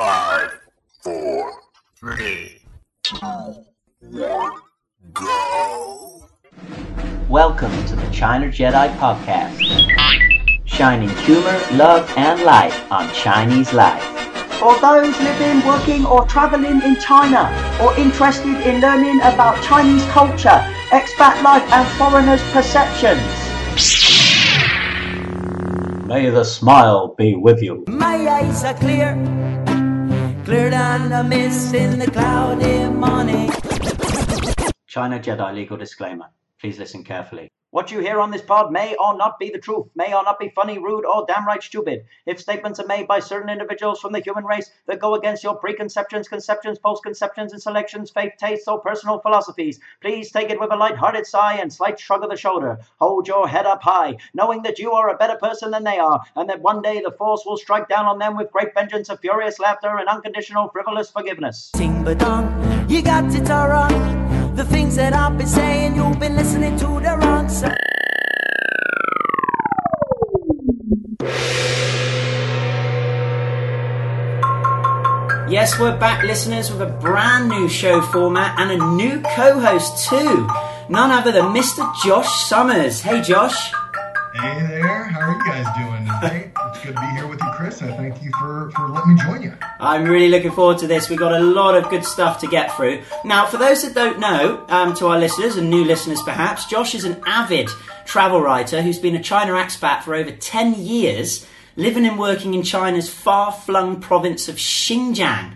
Five, four, three, two, one, go. Welcome to the China Jedi Podcast, shining humor, love, and light on Chinese life. For those living, working, or traveling in China, or interested in learning about Chinese culture, expat life, and foreigners' perceptions. May the smile be with you. My eyes are clear, mist in the cloudy morning. China Jedi legal disclaimer. Please listen carefully. What you hear on this pod may or not be the truth, may or not be funny, rude, or downright stupid. If statements are made by certain individuals from the human race that go against your preconceptions, conceptions, postconceptions, and selections, faith, tastes, or personal philosophies, please take it with a light-hearted sigh and slight shrug of the shoulder. Hold your head up high, knowing that you are a better person than they are, and that one day the force will strike down on them with great vengeance of furious laughter and unconditional frivolous forgiveness. Ting Budong, you got it all wrong. The things that I've been saying, you've been listening to the wrong side. Yes, we're back, listeners, with a brand new show format and a new co host, too. None other than Mr. Josh Summers. Hey, Josh. Hey there, how are you guys doing? It's good to be here with you, Chris. I thank you for, for letting me join you. I'm really looking forward to this. We've got a lot of good stuff to get through. Now, for those that don't know, um, to our listeners and new listeners perhaps, Josh is an avid travel writer who's been a China expat for over 10 years, living and working in China's far flung province of Xinjiang.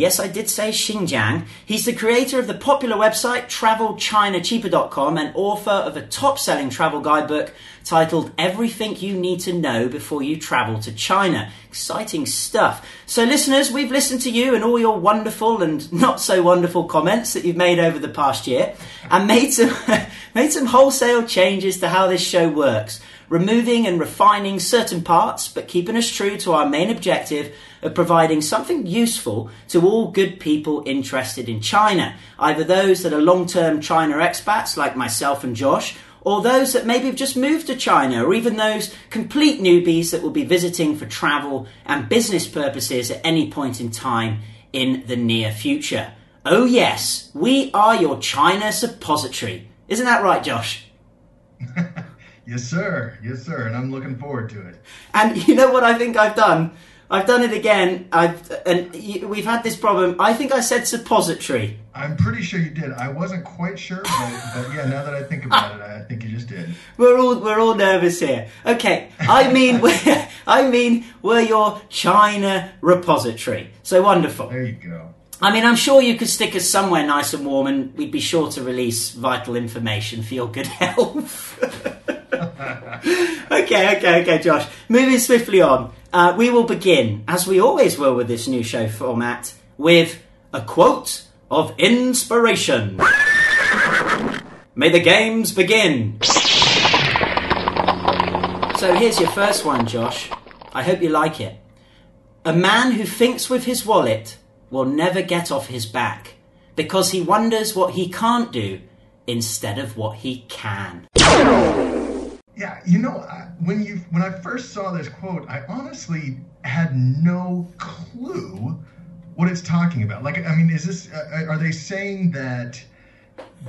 Yes, I did say Xinjiang. He's the creator of the popular website TravelChinaCheaper.com and author of a top selling travel guidebook titled Everything You Need to Know Before You Travel to China. Exciting stuff. So, listeners, we've listened to you and all your wonderful and not so wonderful comments that you've made over the past year and made some, made some wholesale changes to how this show works removing and refining certain parts, but keeping us true to our main objective of providing something useful to all good people interested in China, either those that are long term China expats like myself and Josh, or those that maybe have just moved to China, or even those complete newbies that will be visiting for travel and business purposes at any point in time in the near future. Oh, yes, we are your China suppository. Isn't that right, Josh? Yes, sir. Yes, sir. And I'm looking forward to it. And you know what I think I've done? I've done it again. I've and we've had this problem. I think I said suppository. I'm pretty sure you did. I wasn't quite sure, but, but yeah, now that I think about it, I think you just did. We're all we're all nervous here. Okay, I mean we're, I mean we're your China repository. So wonderful. There you go. I mean, I'm sure you could stick us somewhere nice and warm, and we'd be sure to release vital information for your good health. okay, okay, okay, Josh. Moving swiftly on, uh, we will begin, as we always will with this new show format, with a quote of inspiration. May the games begin. So here's your first one, Josh. I hope you like it. A man who thinks with his wallet will never get off his back because he wonders what he can't do instead of what he can. Yeah, you know, I, when you when I first saw this quote, I honestly had no clue what it's talking about. Like, I mean, is this? Uh, are they saying that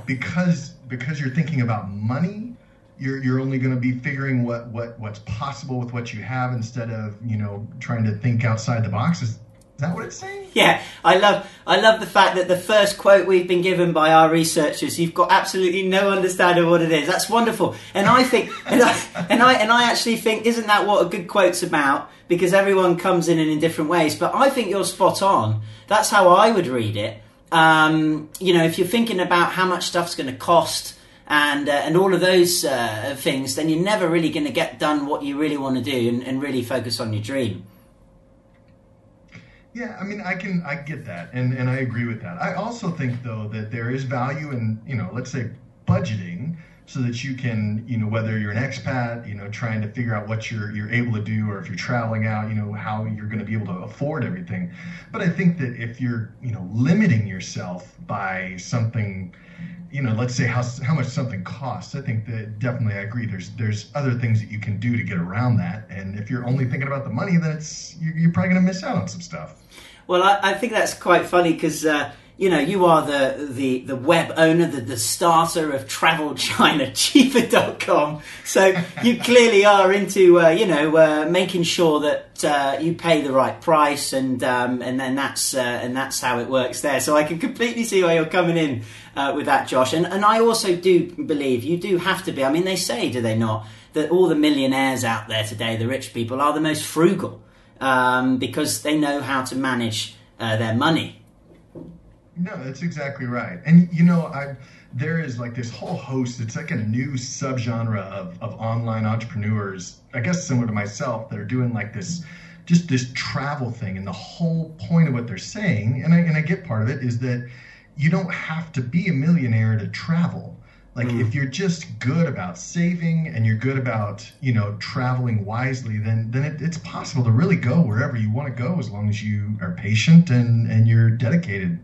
because because you're thinking about money, you're you're only going to be figuring what what what's possible with what you have instead of you know trying to think outside the box? Is that what it's saying? Yeah, I love I love the fact that the first quote we've been given by our researchers, you've got absolutely no understanding of what it is. That's wonderful. And I think and I and I and I actually think isn't that what a good quote's about? Because everyone comes in in different ways. But I think you're spot on. That's how I would read it. Um, you know, if you're thinking about how much stuff's going to cost and uh, and all of those uh, things, then you're never really going to get done what you really want to do and, and really focus on your dream. Yeah, I mean, I can, I get that, and and I agree with that. I also think though that there is value in, you know, let's say budgeting so that you can, you know, whether you're an expat, you know, trying to figure out what you're you're able to do, or if you're traveling out, you know, how you're going to be able to afford everything. But I think that if you're, you know, limiting yourself by something, you know, let's say how how much something costs, I think that definitely I agree. There's there's other things that you can do to get around that, and if you're only thinking about the money, then it's you're, you're probably going to miss out on some stuff. Well, I, I think that's quite funny because uh, you know you are the, the, the web owner, the, the starter of Travel China Cheaper.com. So you clearly are into uh, you know uh, making sure that uh, you pay the right price, and um, and then that's uh, and that's how it works there. So I can completely see why you're coming in uh, with that, Josh. And and I also do believe you do have to be. I mean, they say, do they not, that all the millionaires out there today, the rich people, are the most frugal um, because they know how to manage uh, their money. No, that's exactly right. And you know, I there is like this whole host. It's like a new subgenre of of online entrepreneurs. I guess similar to myself that are doing like this, just this travel thing. And the whole point of what they're saying, and I and I get part of it, is that you don't have to be a millionaire to travel. Like if you're just good about saving and you're good about you know traveling wisely, then then it, it's possible to really go wherever you want to go as long as you are patient and and you're dedicated.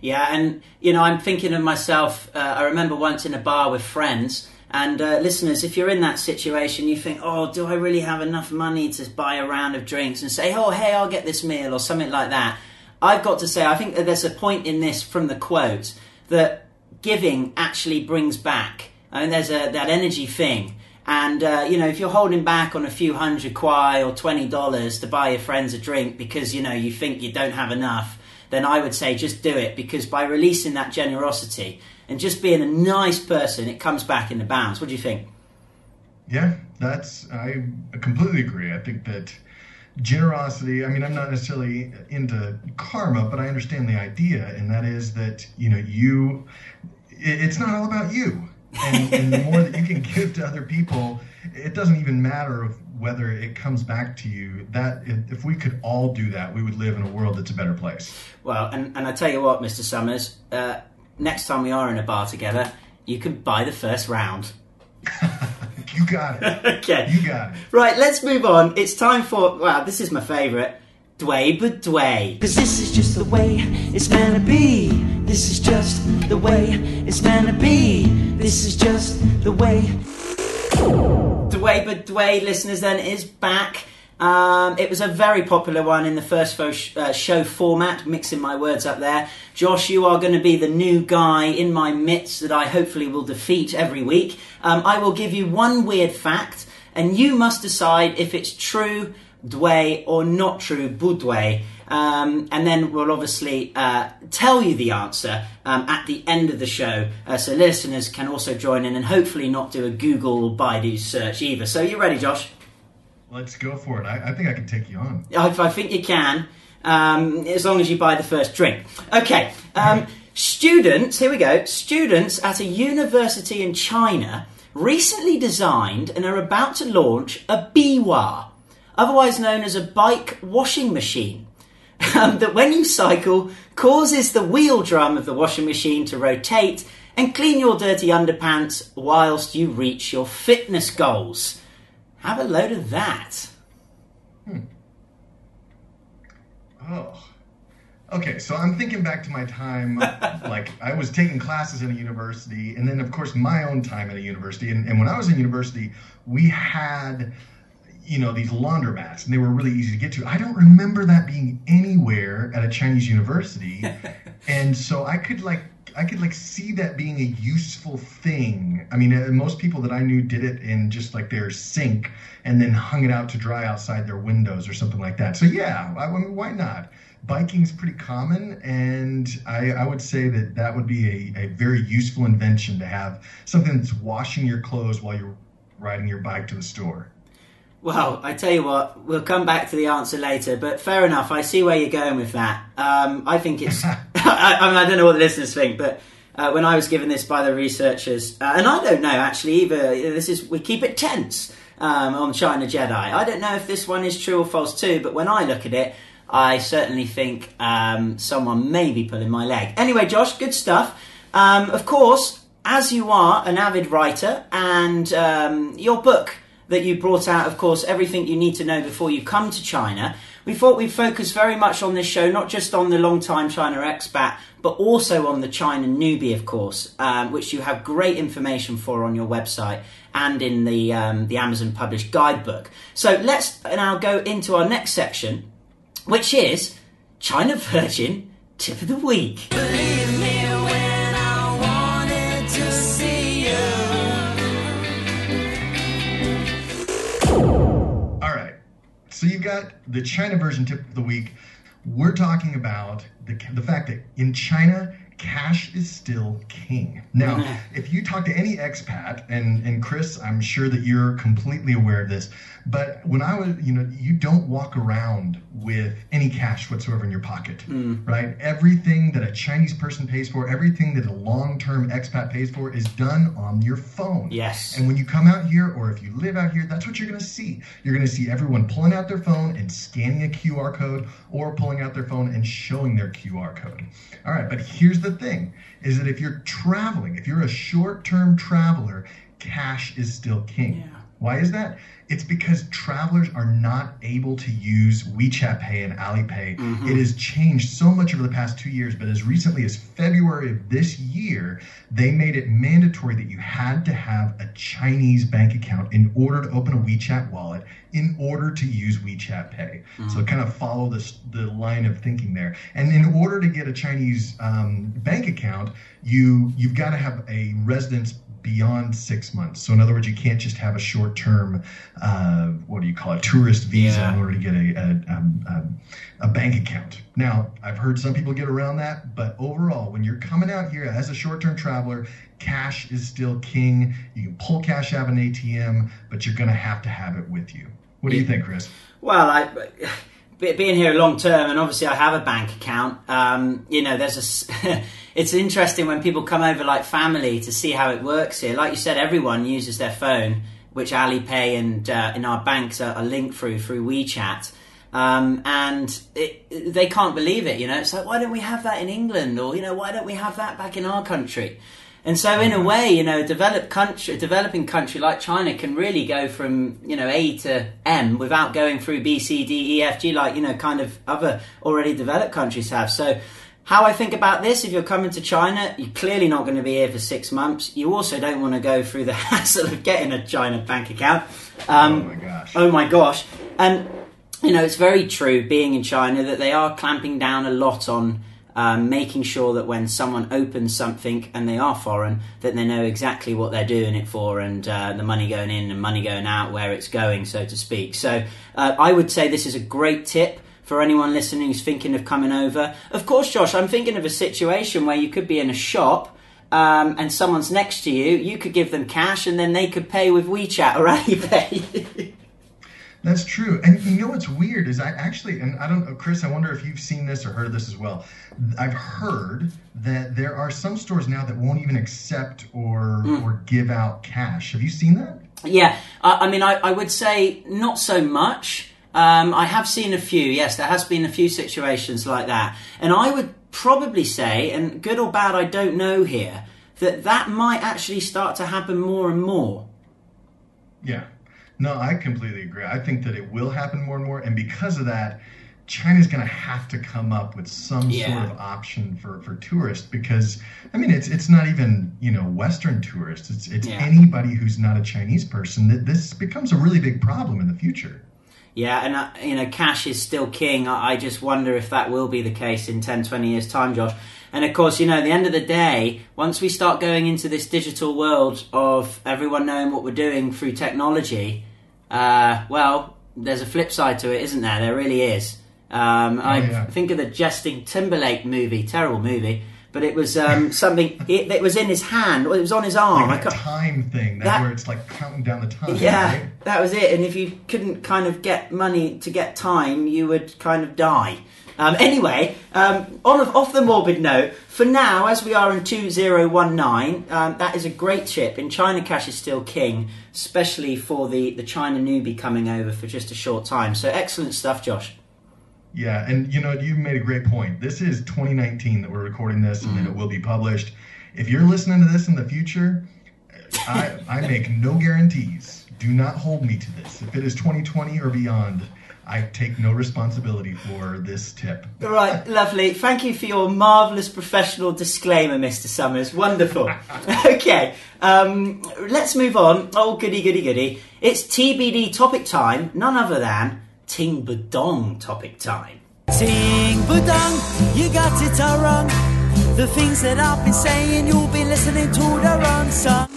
Yeah, and you know, I'm thinking of myself. Uh, I remember once in a bar with friends. And uh, listeners, if you're in that situation, you think, "Oh, do I really have enough money to buy a round of drinks and say, oh, hey, I'll get this meal or something like that?" I've got to say, I think that there's a point in this from the quote that giving actually brings back. I mean, there's a that energy thing. And uh, you know, if you're holding back on a few hundred kwai or twenty dollars to buy your friends a drink because you know you think you don't have enough, then I would say just do it because by releasing that generosity and just being a nice person, it comes back in the bounds. What do you think? Yeah, that's I completely agree. I think that generosity. I mean, I'm not necessarily into karma, but I understand the idea, and that is that you know you. It, it's not all about you, and, and the more that you can give to other people, it doesn't even matter of whether it comes back to you. That if, if we could all do that, we would live in a world that's a better place. Well, and, and I tell you what, Mr. Summers, uh, next time we are in a bar together, you can buy the first round. You got it. okay. You got it. Right, let's move on. It's time for, wow, this is my favourite. Dway but Dway. Cause this is just the way it's meant to be. This is just the way it's meant to be. This is just the way. Dway but Dway, listeners, then is back. Um, it was a very popular one in the first uh, show format, mixing my words up there. Josh, you are going to be the new guy in my midst that I hopefully will defeat every week. Um, I will give you one weird fact, and you must decide if it's true, Dway, or not true, Budway. Um, and then we'll obviously uh, tell you the answer um, at the end of the show, uh, so listeners can also join in and hopefully not do a Google or Baidu search either. So you ready, Josh? Let's go for it. I, I think I can take you on. I, I think you can, um, as long as you buy the first drink. Okay, um, students, here we go. Students at a university in China recently designed and are about to launch a Biwa, otherwise known as a bike washing machine. Um, that when you cycle causes the wheel drum of the washing machine to rotate and clean your dirty underpants whilst you reach your fitness goals. Have a load of that. Hmm. Oh. Okay, so I'm thinking back to my time, like I was taking classes in a university, and then of course my own time at a university. And, and when I was in university, we had, you know, these laundromats, and they were really easy to get to. I don't remember that being anywhere at a Chinese university, and so I could like, I could like see that being a useful thing. I mean, uh, most people that I knew did it in just like their sink, and then hung it out to dry outside their windows or something like that. So yeah, I, I mean, why not? biking's pretty common, and I, I would say that that would be a, a very useful invention to have something that's washing your clothes while you're riding your bike to the store. Well, I tell you what, we'll come back to the answer later, but fair enough. I see where you're going with that. Um, I think it's. I, I, mean, I don't know what the listeners think, but uh, when I was given this by the researchers, uh, and I don't know actually either. This is we keep it tense um, on China Jedi. I don't know if this one is true or false too, but when I look at it, I certainly think um, someone may be pulling my leg. Anyway, Josh, good stuff. Um, of course, as you are an avid writer, and um, your book that you brought out, of course, everything you need to know before you come to China. We thought we'd focus very much on this show, not just on the long-time China expat, but also on the China newbie, of course, um, which you have great information for on your website and in the um, the Amazon published guidebook. So let's now go into our next section, which is China Virgin Tip of the Week. So you've got the China version tip of the week. We're talking about the, the fact that in China, cash is still king. Now, mm-hmm. if you talk to any expat, and, and Chris, I'm sure that you're completely aware of this, but when I was, you know, you don't walk around with any cash whatsoever in your pocket, mm. right? Everything that a Chinese person pays for, everything that a long term expat pays for is done on your phone. Yes. And when you come out here, or if you live out here, that's what you're going to see. You're going to see everyone pulling out their phone and scanning a QR code, or pulling out their phone and showing their QR code. All right, but here's the thing: is that if you're traveling, if you're a short-term traveler, cash is still king. Yeah. Why is that? It's because travelers are not able to use WeChat Pay and Alipay. It has changed so much over the past two years, but as recently as February of this year, they made it mandatory that you had to have a Chinese bank account in order to open a WeChat wallet in order to use WeChat Pay. So kind of follow this the line of thinking there. And in order to get a Chinese um, bank account, you you've got to have a residence beyond six months. So in other words, you can't just have a short-term, uh, what do you call it, tourist visa Yeah. in order to get a a, um, um, a bank account. Now, I've heard some people get around that, but overall, when you're coming out here as a short-term traveler, cash is still king. You can pull cash out of an ATM, but you're going to have to have it with you. What do you think, Chris? Well, I, being here long term, and obviously I have a bank account. Um, you know, there's a. it's interesting when people come over like family to see how it works here. Like you said, everyone uses their phone, which Alipay and uh, in our banks are, are linked through through WeChat. Um, and it, they can't believe it. You know, it's like why don't we have that in England, or you know, why don't we have that back in our country? And so, in a way, you know, a developed country, a developing country like China can really go from you know A to M without going through B, C, D, E, F, G, like you know, kind of other already developed countries have. So, how I think about this: if you're coming to China, you're clearly not going to be here for six months. You also don't want to go through the hassle of getting a China bank account. Um, oh my gosh. Oh my gosh. And, you know, it's very true being in China that they are clamping down a lot on um, making sure that when someone opens something and they are foreign, that they know exactly what they're doing it for and uh, the money going in and money going out, where it's going, so to speak. So uh, I would say this is a great tip. For anyone listening who's thinking of coming over, of course, Josh, I'm thinking of a situation where you could be in a shop um, and someone's next to you. You could give them cash, and then they could pay with WeChat or Alipay. That's true. And you know what's weird is I actually, and I don't know, Chris, I wonder if you've seen this or heard this as well. I've heard that there are some stores now that won't even accept or or give out cash. Have you seen that? Yeah, I, I mean, I, I would say not so much. Um, I have seen a few. Yes, there has been a few situations like that, and I would probably say, and good or bad, I don't know here, that that might actually start to happen more and more. Yeah. No, I completely agree. I think that it will happen more and more. And because of that, China's going to have to come up with some Yeah. sort of option for, for tourists because I mean it's it's not even you know Western tourists it's it's Yeah. anybody who's not a Chinese person that this becomes a really big problem in the future. Yeah, and uh, you know, cash is still king. I, I just wonder if that will be the case in 10, 20 years' time, Josh. And of course, you know, at the end of the day, once we start going into this digital world of everyone knowing what we're doing through technology, uh, well, there's a flip side to it, isn't there? There really is. Um, I yeah. think of the Justin Timberlake movie, terrible movie, but it was um, something. It, it was in his hand. Or it was on his arm. Like that time thing that, That- where it's like counting down the time. yeah, right? that was it. And if you couldn't kind of get money to get time, you would kind of die. Um, anyway, um, on off the morbid note, for now, as we are in 2019, um, that is a great chip. In China, cash is still king, especially for the, the China newbie coming over for just a short time. So excellent stuff, Josh. Yeah, and you know, you made a great point. This is 2019 that we're recording this, and then Mm-hmm. it will be published. if you're listening to this in the future, I, I make no guarantees. Do not hold me to this. If it is 2020 or beyond, I take no responsibility for this tip. All right, lovely. Thank you for your marvellous professional disclaimer, Mr. Summers. Wonderful. okay, um, let's move on. Oh, goody, goody, goody. It's TBD topic time, none other than Ting Budong topic time. Ting Budong, you got it all wrong. The things that I've been saying, you'll be listening to the wrong song.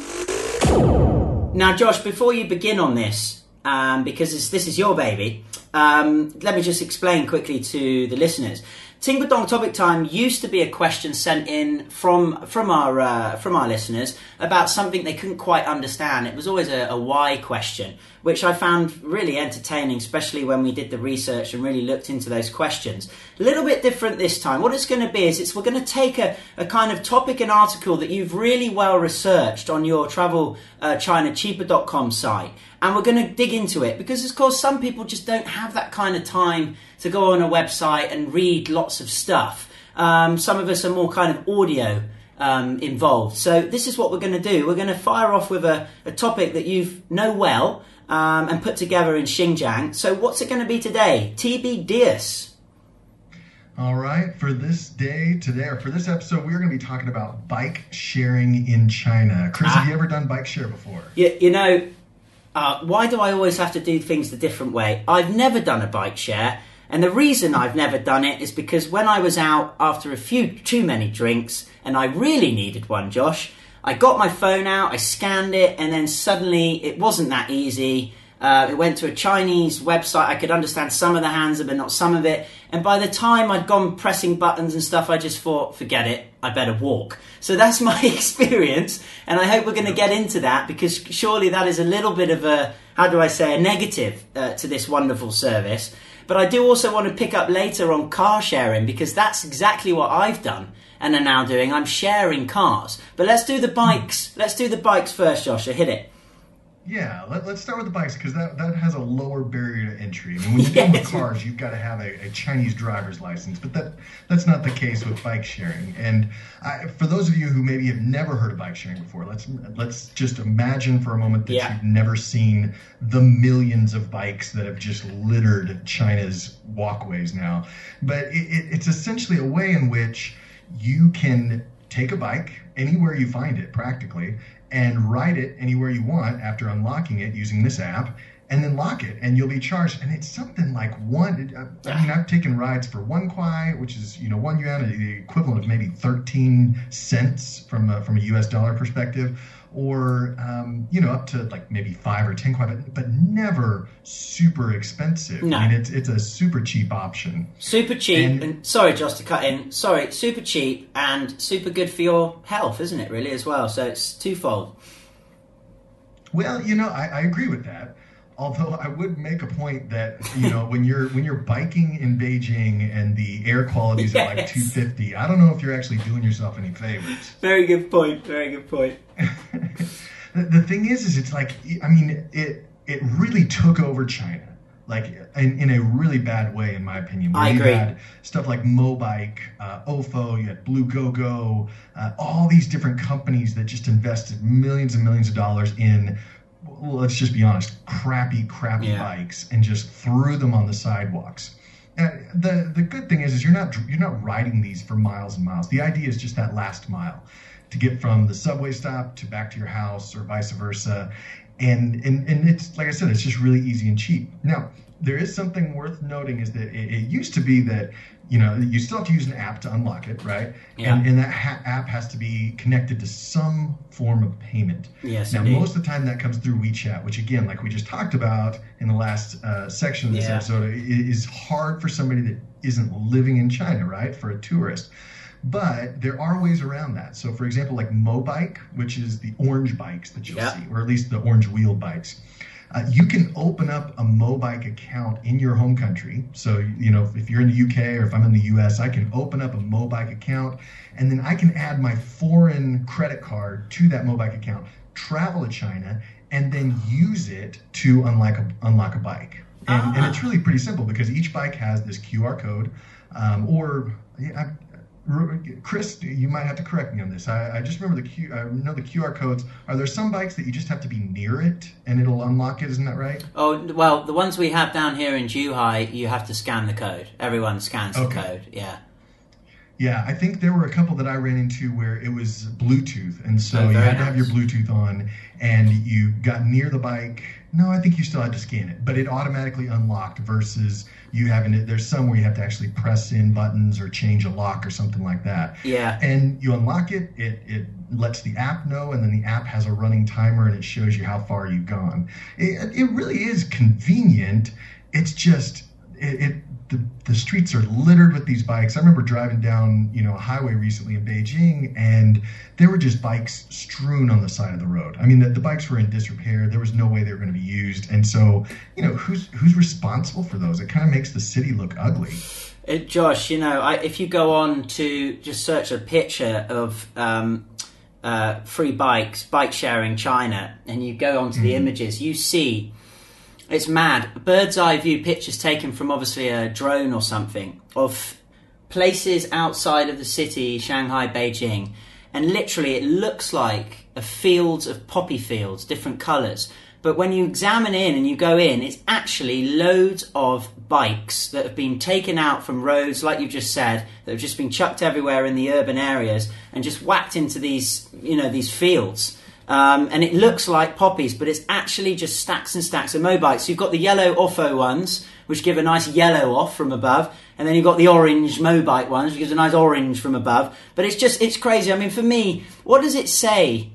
Now, Josh, before you begin on this, um, because this, this is your baby, um, let me just explain quickly to the listeners. Ting Budong Topic Time used to be a question sent in from from our uh, from our listeners about something they couldn't quite understand. It was always a, a why question, which I found really entertaining, especially when we did the research and really looked into those questions. A little bit different this time. What it's going to be is it's we're going to take a, a kind of topic and article that you've really well researched on your travel uh, site and we're going to dig into it because of course some people just don't have that kind of time to go on a website and read lots of stuff um, some of us are more kind of audio um, involved so this is what we're going to do we're going to fire off with a, a topic that you know well um, and put together in Xinjiang so what's it going to be today TBDS All right, for this day today, or for this episode, we're going to be talking about bike sharing in China. Chris, Ah. have you ever done bike share before? You, you know, uh, why do I always have to do things the different way? I've never done a bike share, and the reason I've never done it is because when I was out after a few too many drinks, and I really needed one, Josh, I got my phone out, I scanned it, and then suddenly it wasn't that easy. Uh, it went to a Chinese website. I could understand some of the hands, but not some of it. And by the time I'd gone pressing buttons and stuff, I just thought, forget it. I better walk. So that's my experience, and I hope we're going to get into that because surely that is a little bit of a, how do I say, a negative uh, to this wonderful service. But I do also want to pick up later on car sharing because that's exactly what I've done and are now doing. I'm sharing cars. But let's do the hmm. bikes. Let's do the bikes first, Joshua. Hit it. Yeah, let, let's start with the bikes because that, that has a lower barrier to entry. I mean, when you're dealing with cars, you've got to have a, a Chinese driver's license, but that that's not the case with bike sharing. And I, for those of you who maybe have never heard of bike sharing before, let's let's just imagine for a moment that Yeah. you've never seen the millions of bikes that have just littered China's walkways now. But it, it, it's essentially a way in which you can take a bike anywhere you find it practically and ride it anywhere you want after unlocking it using this app and then lock it and you'll be charged. And it's something like one i mean i've taken rides for one kwai which is you know one yuan the equivalent of maybe 13 cents from a, from a us dollar perspective or um, you know up to like maybe five or ten kwai but, but never super expensive No. i mean it's, it's a super cheap option Super cheap, And- and, sorry, Josh, to cut in. Sorry, super cheap and super good for your health, isn't it? Really, as well. So it's twofold. Well, you know, I, I agree with that. Although I would make a point that you know when you're when you're biking in Beijing and the air quality is at like 250, I don't know if you're actually doing yourself any favors. Very good point. Very good point. the, the thing is, is it's like I mean it it really took over China, like in, in a really bad way, in my opinion. Where I you agree. had stuff like Mobike, uh, Ofo, you had Bluegogo, uh, all these different companies that just invested millions and millions of dollars in. Well, Let's just be honest, crappy, crappy Yeah. bikes, and just threw them on the sidewalks. Uh, the the good thing is, is you're not you're not riding these for miles and miles. The idea is just that last mile to get from the subway stop to back to your house or vice versa. And, and, and it's, like I said, it's just really easy and cheap. Now, there is something worth noting is that it, it used to be that, you know, you still have to use an app to unlock it, right? Yeah. And, and that ha- app has to be connected to some form of payment. Yes, Now, indeed. most of the time that comes through WeChat, which again, like we just talked about in the last uh, section of this Yeah. episode, is hard for somebody that isn't living in China, right? For a tourist. But there are ways around that. So, for example, like Mobike, which is the orange bikes that you'll see, or at least the orange wheel bikes. Uh, you can open up a Mobike account in your home country. So, you know, if you're in the UK or if I'm in the US, I can open up a Mobike account and then I can add my foreign credit card to that Mobike account, travel to China, and then use it to unlock a, unlock a bike. And, and it's really pretty simple because each bike has this QR code, um, or yeah, Chris, you might have to correct me on this. I, I just remember the Q. I know the QR codes. Are there some bikes that you just have to be near it and it'll unlock it? Isn't that right? Oh well, the ones we have down here in Zhuhai, you have to scan the code. Everyone scans Okay. the code. Yeah. Yeah, I think there were a couple that I ran into where it was Bluetooth, and so Oh, you had to have your. Bluetooth on, and you got near the bike. No, I think you still had to scan it, but it automatically unlocked versus you having it. There's some where you have to actually press in buttons or change a lock or something like that. Yeah. And you unlock it, it it lets the app know, and then the app has a running timer and it shows you how far you've gone. It, it really is convenient. It's just it, it the, the streets are littered with these bikes. I remember driving down, you know, a highway recently in Beijing, and there were just bikes strewn on the side of the road. I mean, the, the bikes were in disrepair. There was no way they were going to be used, and so, you know, who's who's responsible for those? It kind of makes the city look ugly. Uh, Josh, you know, I, if you go on to just search a picture of um, uh, free bikes, bike sharing China, and you go onto the images, you see it's mad. Bird's eye view pictures taken from obviously a drone or something of places outside of the city, Shanghai, Beijing, and literally it looks like a fields of poppy fields, different colours. But when you examine in and you go in, it's actually loads of bikes that have been taken out from roads, like you've just said, that have just been chucked everywhere in the urban areas and just whacked into these, you know, these fields. Um, and it looks like poppies, but it's actually just stacks and stacks of mobikes. So you've got the yellow Ofo ones, which give a nice yellow off from above, and then you've got the orange Mobike ones, which gives a nice orange from above. But it's just, it's crazy. I mean, for me, what does it say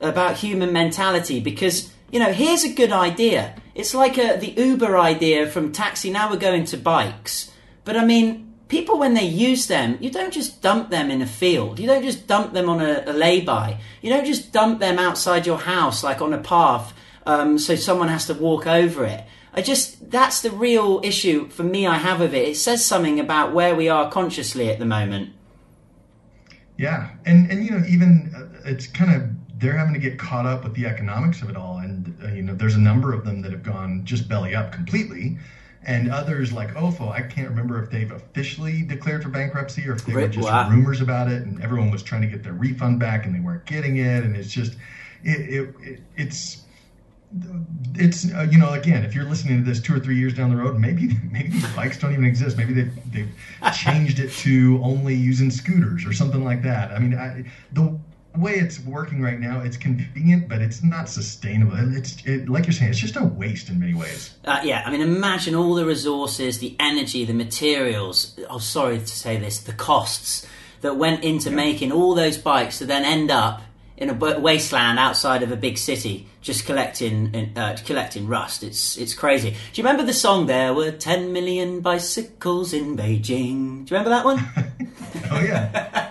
about human mentality? Because, you know, here's a good idea. It's like a, the Uber idea from taxi, now we're going to bikes. But I mean, people when they use them, you don't just dump them in a field. You don't just dump them on a, a lay-by. You don't just dump them outside your house, like on a path, um, so someone has to walk over it. I just, that's the real issue for me I have of it. It says something about where we are consciously at the moment. Yeah, and and you know even uh, it's kind of they're having to get caught up with the economics of it all, and uh, you know there's a number of them that have gone just belly up completely, and others like Ofo, I can't remember if they've officially declared for bankruptcy or if they were just wow. rumors about it, and everyone was trying to get their refund back and they weren't getting it, and it's just it, it, it it's it's uh, you know again if you're listening to this two or three years down the road maybe maybe these bikes don't even exist maybe they've, they've changed it to only using scooters or something like that i mean I, the way it's working right now it's convenient but it's not sustainable it's it, like you're saying it's just a waste in many ways Uh, yeah, I mean, imagine all the resources, the energy, the materials. Oh, sorry to say this, the costs that went into making all those bikes to then end up in a wasteland outside of a big city, just collecting uh, collecting rust. It's it's crazy. Do you remember the song? There were ten million bicycles in Beijing. Do you remember that one? oh yeah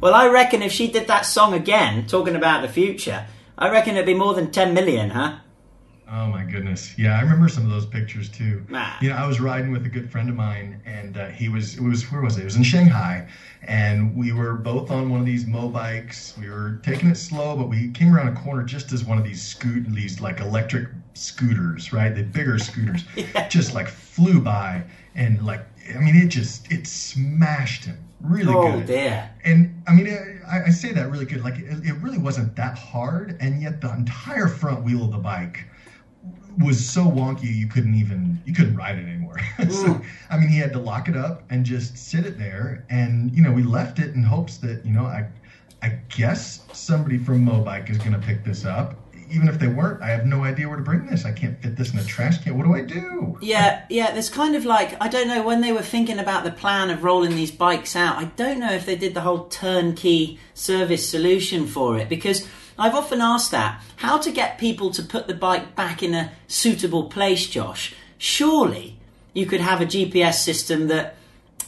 well, I reckon if she did that song again, talking about the future, I reckon it'd be more than ten million, huh? Oh my goodness! Yeah, I remember some of those pictures too. Ah. You know, I was riding with a good friend of mine, and uh, he was it was where was it? It was in Shanghai, and we were both on one of these Mobikes. We were taking it slow, but we came around a corner just as one of these scoot these like electric scooters, right? The bigger scooters, just like flew by, and like I mean, it just it smashed him really Oh good. dear. And I mean, I, I say that really good. Like, it, it really wasn't that hard, and yet the entire front wheel of the bike was so wonky you couldn't even you couldn't ride it anymore. so, mm. I mean, he had to lock it up and just sit it there, and you know, we left it in hopes that you know, I, I guess somebody from Mobike is going to pick this up. Even if they weren't, I have no idea where to bring this. I can't fit this in a trash can. What do I do? Yeah, yeah, there's kind of like, I don't know, when they were thinking about the plan of rolling these bikes out, I don't know if they did the whole turnkey service solution for it because I've often asked that how to get people to put the bike back in a suitable place, Josh. Surely you could have a GPS system that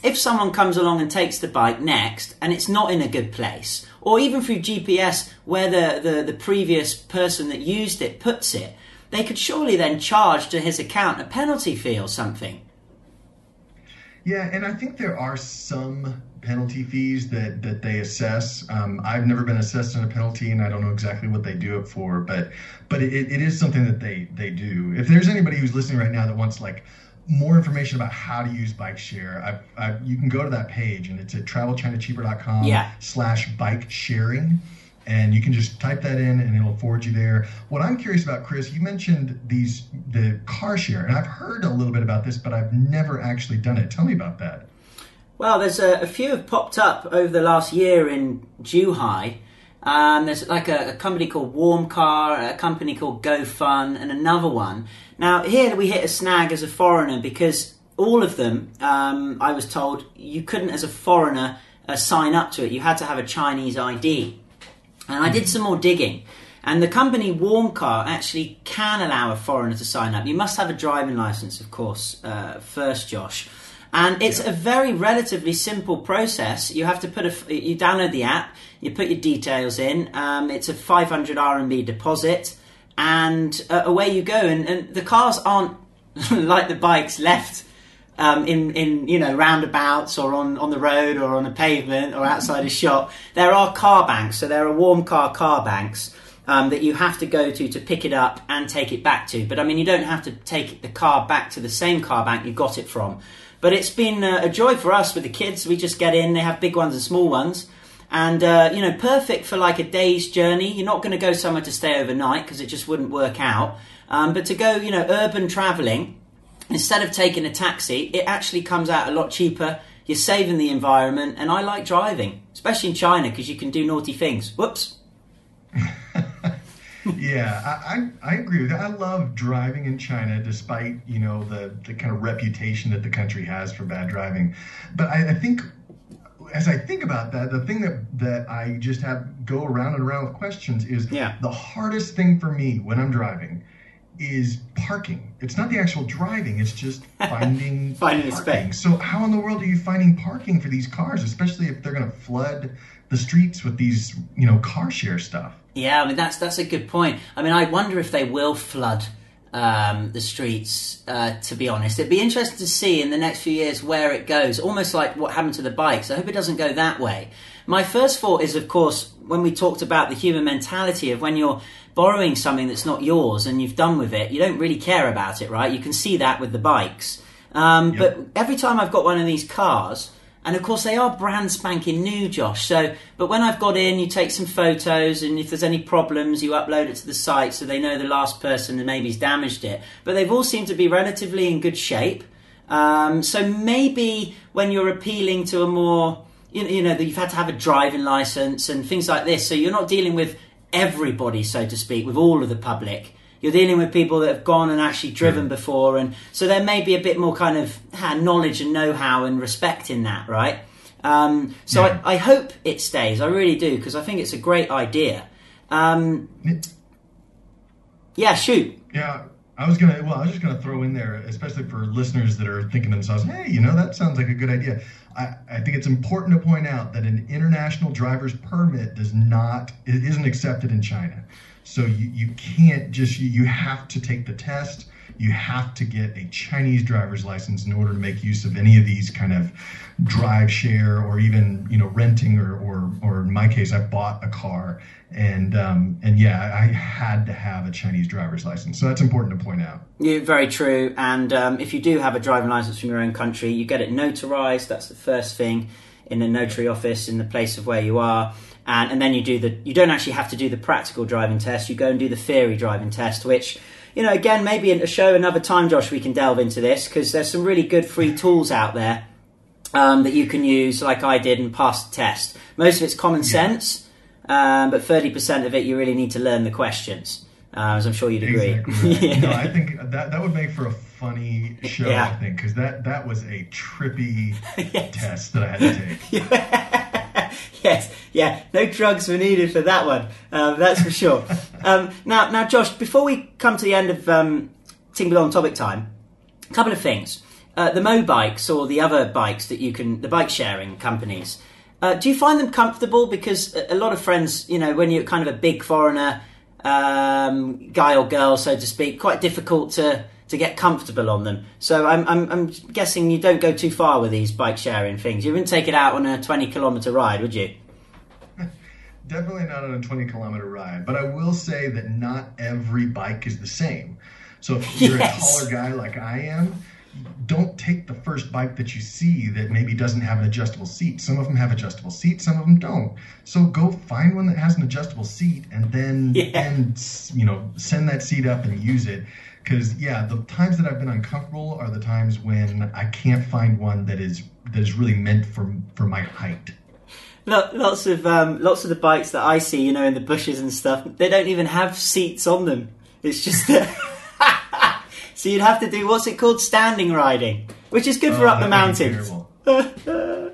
if someone comes along and takes the bike next and it's not in a good place, or even through GPS where the, the, the previous person that used it puts it, they could surely then charge to his account a penalty fee or something. Yeah, and I think there are some penalty fees that that they assess. Um, I've never been assessed on a penalty, and I don't know exactly what they do it for, but but it, it is something that they they do. If there's anybody who's listening right now that wants like more information about how to use bike share, I, I, you can go to that page and it's at travelchinacheaper.com Yeah. slash bike sharing. And you can just type that in and it'll forward you there. What I'm curious about, Chris, you mentioned these the car share, and I've heard a little bit about this, but I've never actually done it. Tell me about that. Well, there's a, a few have popped up over the last year in Zhuhai. Um, there's like a, a company called Warm Car, a company called GoFun, and another one. Now, here we hit a snag as a foreigner because all of them, um, I was told, you couldn't as a foreigner uh, sign up to it. You had to have a Chinese ID. And I did some more digging. And the company Warm Car actually can allow a foreigner to sign up. You must have a driving license, of course, uh, first, Josh. And it's a very relatively simple process. You have to put a, you download the app, you put your details in. Um, it's a 500 RMB deposit, and uh, away you go. And, and the cars aren't like the bikes left um, in in you know roundabouts or on, on the road or on a pavement or outside a shop. There are car banks, so there are warm car car banks um, that you have to go to to pick it up and take it back to. But I mean, you don't have to take the car back to the same car bank you got it from. But it's been uh, a joy for us with the kids. We just get in; they have big ones and small ones. And uh, you know, perfect for like a day's journey. You're not going to go somewhere to stay overnight because it just wouldn't work out. Um, but to go, you know, urban traveling, instead of taking a taxi, it actually comes out a lot cheaper. You're saving the environment, and I like driving, especially in China because you can do naughty things. Whoops. yeah, I, I, I agree with that. I love driving in China, despite you know the the kind of reputation that the country has for bad driving. But I, I think, as I think about that, the thing that that I just have go around and around with questions is Yeah. the hardest thing for me when I'm driving is parking. It's not the actual driving; it's just finding Finding space. So how in the world are you finding parking for these cars, especially if they're going to flood the streets with these you know car share stuff? Yeah, I mean that's that's a good point. I mean, I wonder if they will flood um, the streets. Uh, to be honest, it'd be interesting to see in the next few years where it goes. Almost like what happened to the bikes. I hope it doesn't go that way. My first thought is, of course, when we talked about the human mentality of when you're borrowing something that's not yours and you've done with it, you don't really care about it, right? You can see that with the bikes. Um, Yep. But every time I've got one of these cars, and of course they are brand spanking new, Josh. So, but when I've got in, you take some photos, and if there's any problems, you upload it to the site so they know the last person that maybe's damaged it. But they've all seemed to be relatively in good shape. Um, so maybe when you're appealing to a more, you know, you know, that you've had to have a driving license and things like this, so you're not dealing with everybody, so to speak, with all of the public. You're dealing with people that have gone and actually driven before, and so there may be a bit more kind of ah, knowledge and know-how and respect in that, right? Um, so Yeah. I, I hope it stays. I really do because I think it's a great idea. Um, yeah, shoot. Yeah, I was gonna. Well, I was just gonna throw in there, especially for listeners that are thinking themselves, "Hey, you know, that sounds like a good idea." I, I think it's important to point out that an international driver's permit does not, it isn't accepted in China. So you, you can't just you, have to take the test. You have to get a Chinese driver's license in order to make use of any of these kind of drive share or even you know renting or or, or in my case, I bought a car and um, and yeah, I had to have a Chinese driver's license. So that's important to point out. Yeah, very true. And um, if you do have a driving license from your own country, you get it notarized. That's the first thing in a notary office in the place of where you are. And, and then you do the. You don't actually have to do the practical driving test. You go and do the theory driving test, which. You know, again, maybe in a show another time, Josh, we can delve into this because there's some really good free tools out there um, that you can use, like I did, and pass the test. Most of it's common sense, um, but 30% of it you really need to learn the questions, uh, as I'm sure you'd agree. Exactly. Right. Yeah. No, I think that that would make for a funny show. Yeah. I think because that that was a trippy Yes. test that I had to take. yes, yeah, no drugs were needed for that one. Um, that's for sure. um, now, now, Josh, before we come to the end of um, Ting Budong Topic Time, a couple of things. Uh, the Mobikes or the other bikes that you can, the bike sharing companies, uh, do you find them comfortable? Because a a lot of friends, you know, when you're kind of a big foreigner um, guy or girl, so to speak, quite difficult to to get comfortable on them. So I'm, I'm, I'm guessing you don't go too far with these bike sharing things. You wouldn't take it out on a 20 kilometre ride, would you? Definitely not on a 20 kilometer ride, but I will say that not every bike is the same. So if you're Yes. a taller guy like I am, don't take the first bike that you see that maybe doesn't have an adjustable seat. Some of them have adjustable seats, some of them don't. So go find one that has an adjustable seat and then Yeah. and you know send that seat up and use it. Because yeah, the times that I've been uncomfortable are the times when I can't find one that is that is really meant for for my height. Lots of um, lots of the bikes that I see, you know, in the bushes and stuff, they don't even have seats on them. It's just so you'd have to do what's it called, standing riding, which is good for Oh, up the mountains.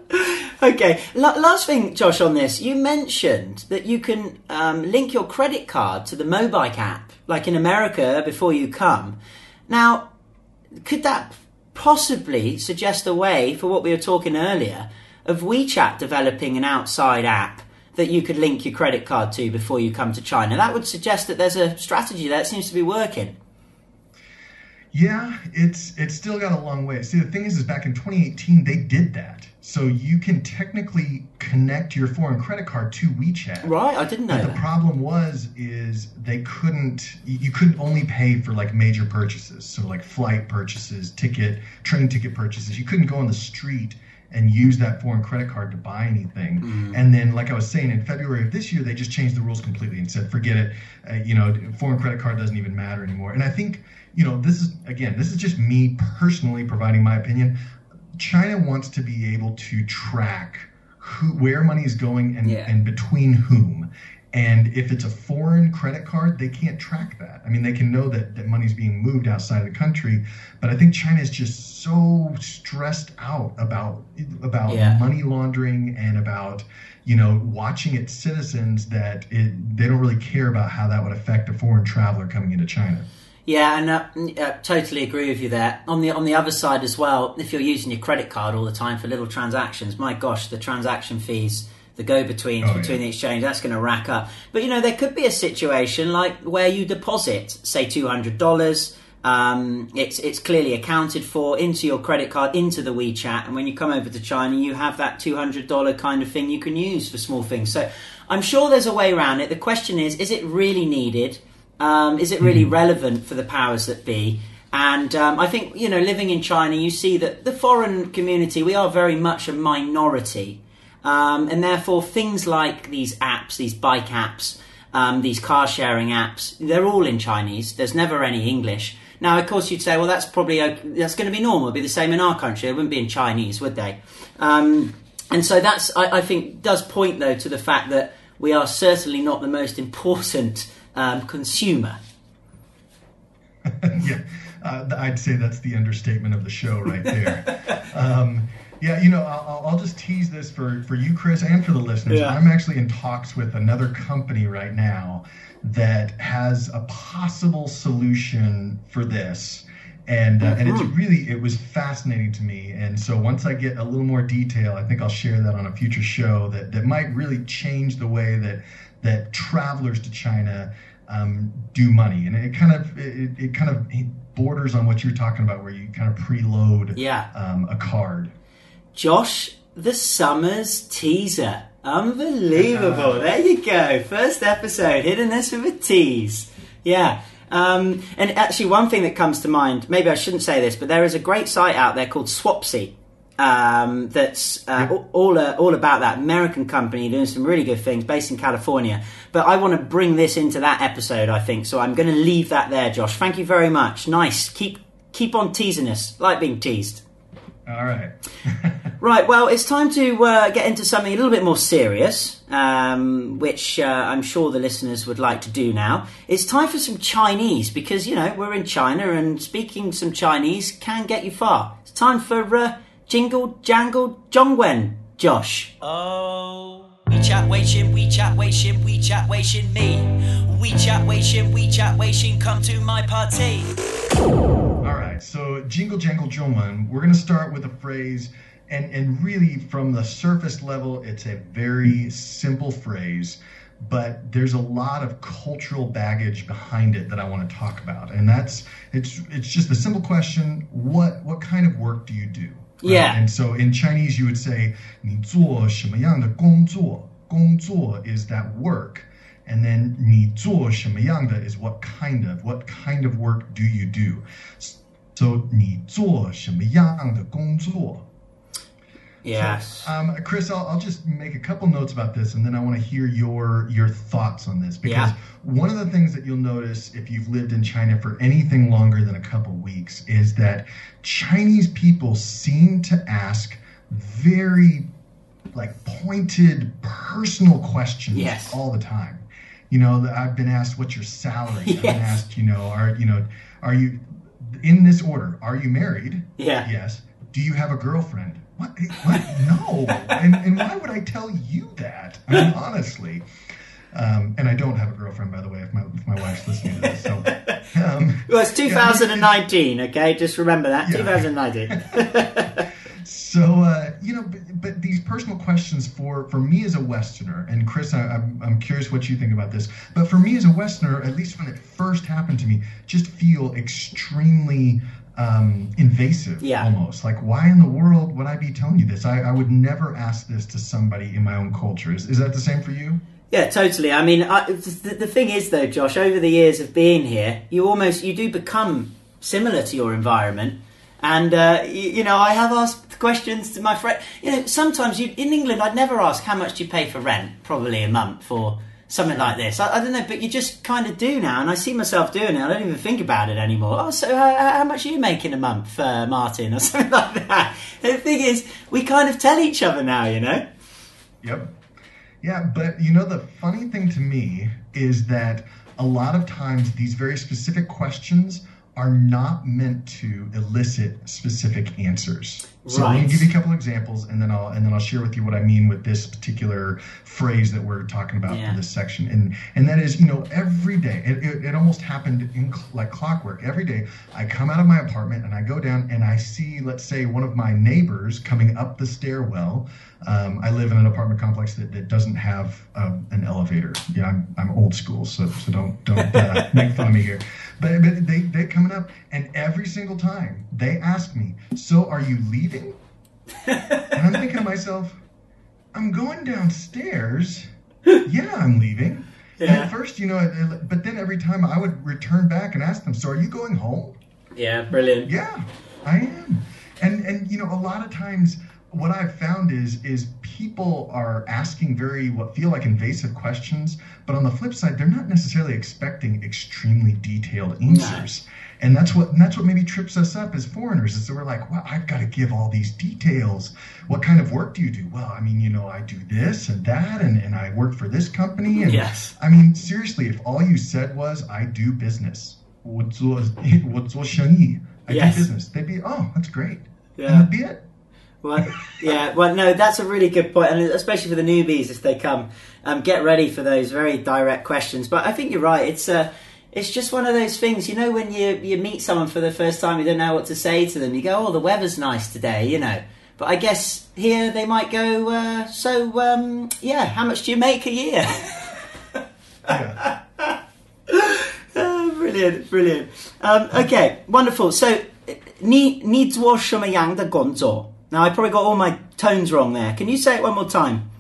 Okay, La- last thing, Josh, on this, you mentioned that you can um, link your credit card to the Mobike app, like in America, before you come. Now, could that possibly suggest a way for what we were talking earlier of WeChat developing an outside app that you could link your credit card to before you come to China? That would suggest that there's a strategy there that seems to be working. Yeah, it's it's still got a long way. See, the thing is, is back in 2018 they did that, so you can technically connect your foreign credit card to WeChat. Right, I didn't know But the problem was, is they couldn't. You couldn't only pay for like major purchases, so like flight purchases, ticket, train ticket purchases. You couldn't go on the street and use that foreign credit card to buy anything. Mm-hmm. And then, like I was saying, in February of this year, they just changed the rules completely and said, forget it. Uh, you know, foreign credit card doesn't even matter anymore. And I think, you know, this is again, this is just me personally providing my opinion. China wants to be able to track who, where money is going and, Yeah. and between whom. And if it's a foreign credit card, they can't track that. I mean, they can know that, that money's being moved outside of the country, but I think China is just so stressed out about about Yeah. money laundering and about you know watching its citizens that it, they don't really care about how that would affect a foreign traveler coming into China. Yeah, and uh, uh, totally agree with you there. On the on the other side as well, if you're using your credit card all the time for little transactions, my gosh, the transaction fees, the go-betweens Oh, between yeah. the exchange, that's going to rack up. But you know, there could be a situation like where you deposit, say, two hundred dollars. Um, it's it's clearly accounted for into your credit card, into the WeChat, and when you come over to China, you have that two hundred dollar kind of thing you can use for small things. So I'm sure there's a way around it. The question is, is it really needed? Um, is it really relevant for the powers that be? And um, I think, you know, living in China, you see that the foreign community, we are very much a minority. Um, and therefore, things like these apps, these bike apps, um, these car sharing apps, they're all in Chinese. There's never any English. Now, of course, you'd say, well, that's probably that's going to be normal. It'd be the same in our country. It wouldn't be in Chinese, would they? Um, and so that's, I, I think, does point though to the fact that we are certainly not the most important um, consumer. yeah, uh, I'd say that's the understatement of the show right there. um, yeah, you know, I'll, I'll just tease this for, for you, Chris, and for the listeners. Yeah. I'm actually in talks with another company right now that has a possible solution for this. And, uh, and it's really it was fascinating to me and so once i get a little more detail i think i'll share that on a future show that, that might really change the way that that travelers to china um, do money and it kind of it, it kind of borders on what you're talking about where you kind of preload Yeah. um, a card Josh, the Summers teaser. Unbelievable. There you go. First episode, hitting this with a tease. Yeah. Um, and actually, one thing that comes to mind, maybe I shouldn't say this, but there is a great site out there called Swapsy. Um, that's uh, all all, uh, all about that American company doing some really good things, based in California. But I want to bring this into that episode, I think. So I'm going to leave that there, Josh. Thank you very much. Nice. Keep keep on teasing us. Like being teased. all right Right, well, it's time to uh, get into something a little bit more serious, um, which uh, I'm sure the listeners would like to do now. It's time for some Chinese because, you know, we're in China and speaking some Chinese can get you far. It's time for uh, Jingle Jangle Zhongwen, Josh. Oh, WeChat, Weixin, WeChat, Weixin, WeChat, Weixin, me. WeChat, Weixin, WeChat, Weixin, come to my party. All right, so jingle jangle Zhongwen, we're going to start with a phrase, and, and really from the surface level, it's a very simple phrase, but there's a lot of cultural baggage behind it that I want to talk about, and that's it's it's just a simple question: what what kind of work do you do? Yeah. And so in Chinese, you would say 你做什么样的工作?工作 is that work. And then 你做什么样的 is what kind of. What kind of work do you do? S- So 你做什么样的工作？ Yes. Um, Chris, I'll, I'll just make a couple notes about this, and then I want to hear your your thoughts on this because Yeah. one of the things that you'll notice if you've lived in China for anything longer than a couple weeks is that Chinese people seem to ask very like pointed personal questions Yes. all the time. You know, I've been asked, "What's your salary?" I've been Yes. asked, you know, are you know, are you in this order? Are you married? Yeah. Yes. Do you have a girlfriend? What? What? No. and, and why would I tell you that? I mean, honestly. Um, and I don't have a girlfriend, by the way, if my, if my wife's listening to this. So, um, Well, it's 2019, okay? Just remember that. Yeah. 2019. so uh, you know, but, but these personal questions for for me as a Westerner, and Chris, I, I'm I'm curious what you think about this. But for me as a Westerner, at least when it first happened to me, just feel extremely um, invasive, Yeah. almost like why in the world would I be telling you this? I, I would never ask this to somebody in my own culture. Is, is that the same for you? Yeah, totally. I mean, I, the, the thing is, though, Josh, over the years of being here, you almost you do become similar to your environment. And uh, you, you know, I have asked questions to my friend. You know, sometimes you in England, I'd never ask how much do you pay for rent, probably a month or something like this. I, I don't know, but you just kind of do now, and I see myself doing it. I don't even think about it anymore. Oh, so uh, how much are you making a month, uh, Martin, or something like that? The thing is, we kind of tell each other now, you know. Yep. Yeah, but you know, the funny thing to me is that a lot of times these very specific questions are not meant to elicit specific answers. So let me give you a couple examples, and then I'll and then I'll share with you what I mean with this particular phrase that we're talking about Yeah. for this section. And and that is, you know, every day it, it, it almost happened in cl- like clockwork. Every day I come out of my apartment and I go down and I see, let's say, one of my neighbors coming up the stairwell. Um, I live in an apartment complex that, that doesn't have um, an elevator. Yeah, I'm, I'm old school, so so don't don't uh, make fun of me here. But, but they they coming up, and every single time they ask me, "So are you leaving?" and I'm thinking to myself, "I'm going downstairs. Yeah, I'm leaving." And Yeah. at first, you know, but then every time I would return back and ask them, "So are you going home?" Yeah, brilliant. Yeah, I am. And and you know, a lot of times what I've found is is people are asking very what feel like invasive questions, but on the flip side, they're not necessarily expecting extremely detailed answers. And that's what and that's what maybe trips us up as foreigners is that we're like, well, I've got to give all these details. What kind of work do you do? Well, I mean, you know, I do this and that, and, and I work for this company. And yes. I mean, seriously, if all you said was, I do business, what's what's I yes. do business, they'd be, oh, that's great. Yeah. And that'd be it. Well, yeah, well, no, that's a really good point, and especially for the newbies if they come, um, get ready for those very direct questions. But I think you're right. It's uh, it's just one of those things, you know, when you you meet someone for the first time, you don't know what to say to them. You go, "Oh, the weather's nice today," you know. But I guess here they might go, uh, "So, um, yeah, how much do you make a year?" Yeah. Oh, brilliant, brilliant. Um, okay, wonderful. So, 你你做什么样的工作? Now, I probably got all my tones wrong there. Can you say it one more time?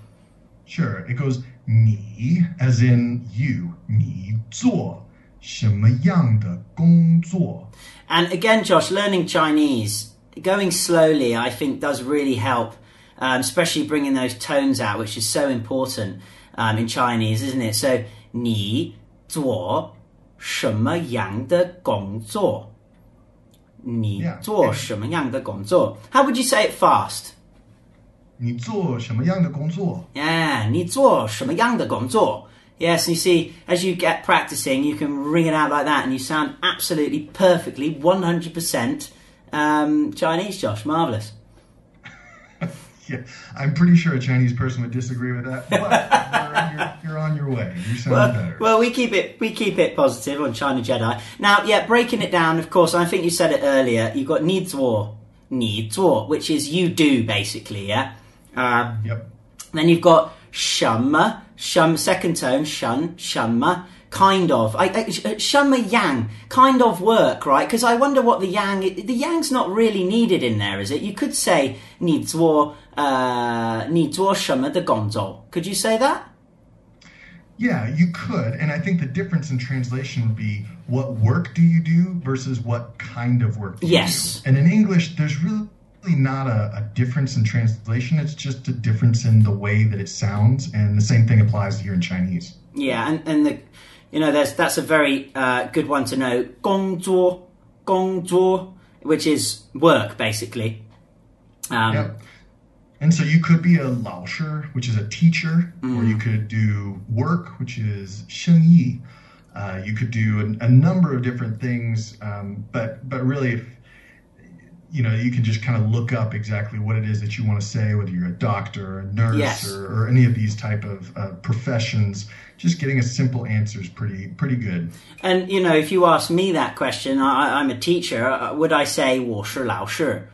Sure. It goes 你 as in you. 你做什么样的工作? And again, Josh, learning Chinese, going slowly, I think does really help, um, especially bringing those tones out, which is so important um, in Chinese, isn't it? So, 你做什么样的工作? 你 Yeah. 做什么样的工作? How would you say it fast? 你做什么样的工作? Yeah, 你做什么样的工作? Yes, you see, as you get practicing, you can ring it out like that, and you sound absolutely perfectly, 100% um, Chinese, Josh. Marvelous. yeah, I'm pretty sure a Chinese person would disagree with that. But you're, you're, on your way. You sound well, better. Well, we keep it we keep it positive on China Jedi. Now, yeah, breaking it down. Of course, I think you said it earlier. You've got needs war, needs war, which is you do basically, yeah. Um, yep. Then you've got shum, shum second tone, shun, shumma kind of I, I, uh, Yang kind of work, right? Because I wonder what the Yang the Yang's not really needed in there, is it? You could say ni zuo uh, ni zuo shenme de gongzuo. Could you say that? Yeah, you could, and I think the difference in translation would be what work do you do versus what kind of work. yes. And in English, there's really not a, a, difference in translation. It's just a difference in the way that it sounds, and the same thing applies here in Chinese. Yeah, and, and the you know there's that's a very uh, good one to know. Gong zuo, which is work basically. Um, yep. And so you could be a lao shi, which is a teacher, mm. or you mm. could do work, which is shengyi. Uh, you could do a, a number of different things, um, but but really you know, you can just kind of look up exactly what it is that you want to say, whether you're a doctor, a nurse, Yes. or, or any of these type of uh, professions. Just getting a simple answer is pretty pretty good. And you know, if you ask me that question, I, I'm a teacher. uh, Would I say 我是老师?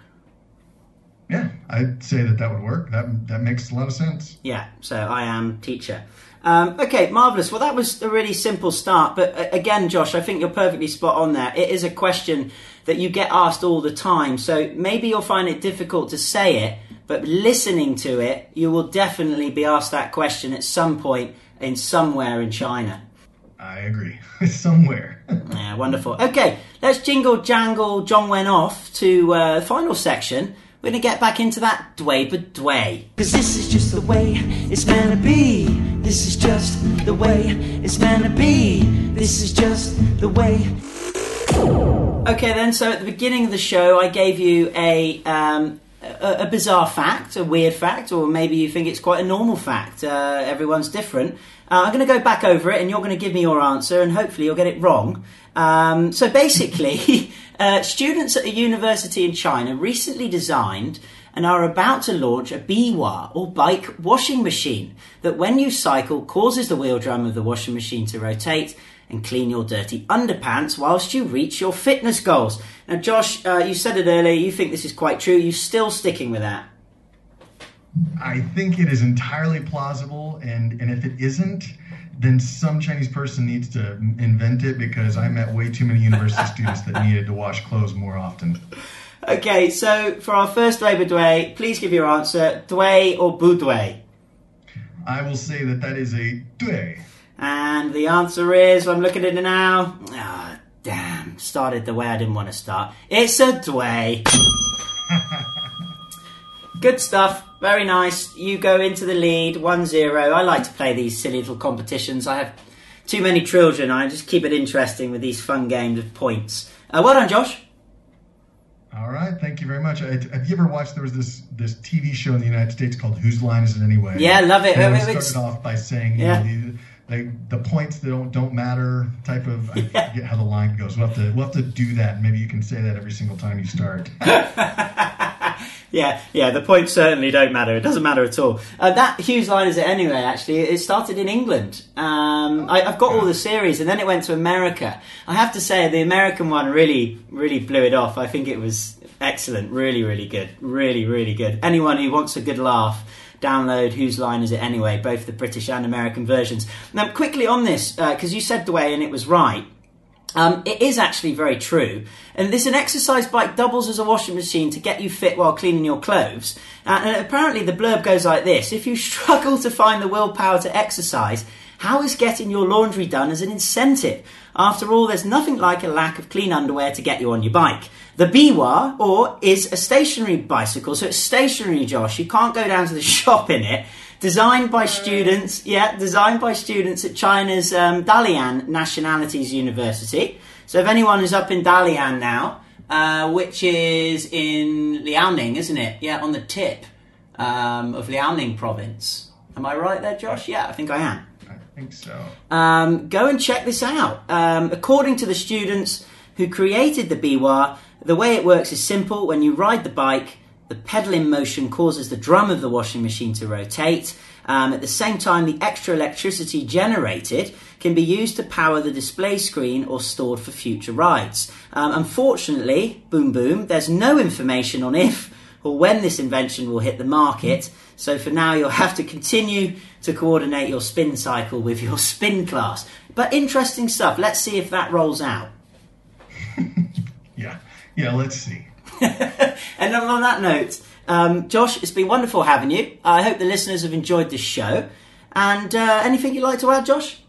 Yeah, I'd say that that would work. That that makes a lot of sense. Yeah, so I am teacher. Um, okay, marvelous. Well, that was a really simple start. But uh, again, Josh, I think you're perfectly spot on there. It is a question that you get asked all the time. So maybe you'll find it difficult to say it, but listening to it, you will definitely be asked that question at some point in somewhere in China. I agree. Somewhere. Yeah, wonderful. Okay, let's jingle jangle Zhongwen off to uh, the final section. We're going to get back into that dway but dway. Cause this is just the way it's meant to be. This is just the way it's meant to be. This is just the way. Okay, then. So at the beginning of the show, I gave you a um, a, bizarre fact, a weird fact, or maybe you think it's quite a normal fact. Uh, everyone's different. Uh, I'm going to go back over it, and you're going to give me your answer, and hopefully you'll get it wrong. Um, so basically, uh, students at a university in China recently designed and are about to launch a biwa or bike washing machine that, when you cycle, causes the wheel drum of the washing machine to rotate and clean your dirty underpants whilst you reach your fitness goals. Now, Josh, uh, you said it earlier. You think this is quite true. You still sticking with that? I think it is entirely plausible, and, and if it isn't, then some Chinese person needs to invent it because I met way too many university students that needed to wash clothes more often. Okay, so for our first Dway Dway, please give your answer: Dway or Budway? I will say that that is a 对. And the answer is, I'm looking at it now. Ah, damn! Started the way I didn't want to start. It's a Dway. Good stuff. Very nice. You go into the lead, 1-0. I like to play these silly little competitions. I have too many children. I just keep it interesting with these fun games of points. Uh, well done, Josh. All right, thank you very much. I, have you ever watched? There was this this TV show in the United States called Whose Line Is It Anyway? Yeah, love it. And it started off by saying, you Yeah. know, the, like the points that don't don't matter type of. I forget how the line goes. We'll have to we'll have to do that. Maybe you can say that every single time you start. Yeah, yeah, the points certainly don't matter. It doesn't matter at all. Uh, that Whose line is it anyway, actually. It started in England. Um, I, I've got all the series, and then it went to America. I have to say, the American one really, really blew it off. I think it was excellent. Really, really good. Really, really good. Anyone who wants a good laugh, download Whose Line Is It Anyway, both the British and American versions. Now, quickly on this, because you said the way and it was right. Um, it is actually very true. And this an exercise bike doubles as a washing machine to get you fit while cleaning your clothes. Uh, and apparently the blurb goes like this. If you struggle to find the willpower to exercise, how is getting your laundry done as an incentive? After all, there's nothing like a lack of clean underwear to get you on your bike. The Biwa, or is a stationary bicycle, so it's stationary, Josh. You can't go down to the shop in it. Designed by students, yeah, designed by students at China's um, Dalian Nationalities University. So if anyone is up in Dalian now, uh, which is in Liaoning, isn't it? Yeah, on the tip um, of Liaoning province. Am I right there, Josh? Yeah, I think I am. I think so. Um, go and check this out. Um, according to the students who created the Biwa, the way it works is simple. When you ride the bike, the pedaling motion causes the drum of the washing machine to rotate. Um, at the same time, the extra electricity generated can be used to power the display screen or stored for future rides. Um, unfortunately, boom boom, there's no information on if or when this invention will hit the market. So for now, you'll have to continue to coordinate your spin cycle with your spin class. But interesting stuff. Let's see if that rolls out. Yeah. Let's see. And on that note, um, Josh, it's been wonderful having you. I hope the listeners have enjoyed this show. And uh, anything you'd like to add, Josh?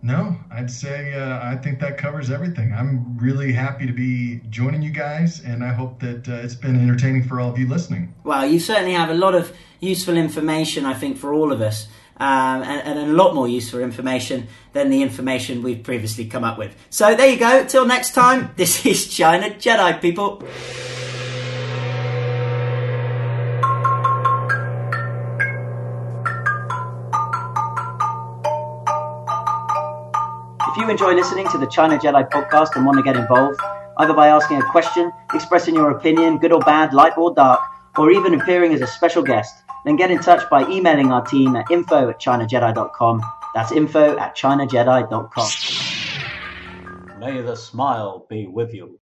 No, I'd say uh, I think that covers everything. I'm really happy to be joining you guys, and I hope that uh, it's been entertaining for all of you listening. Well, you certainly have a lot of useful information, I think, for all of us. Um, and, and a lot more useful information than the information we've previously come up with. So there you go. Till next time, this is China Jedi, people. If you enjoy listening to the China Jedi podcast and want to get involved, either by asking a question, expressing your opinion, good or bad, light or dark, or even appearing as a special guest, then get in touch by emailing our team at info at chinajedi.com. That's info at chinajedi.com. May the smile be with you.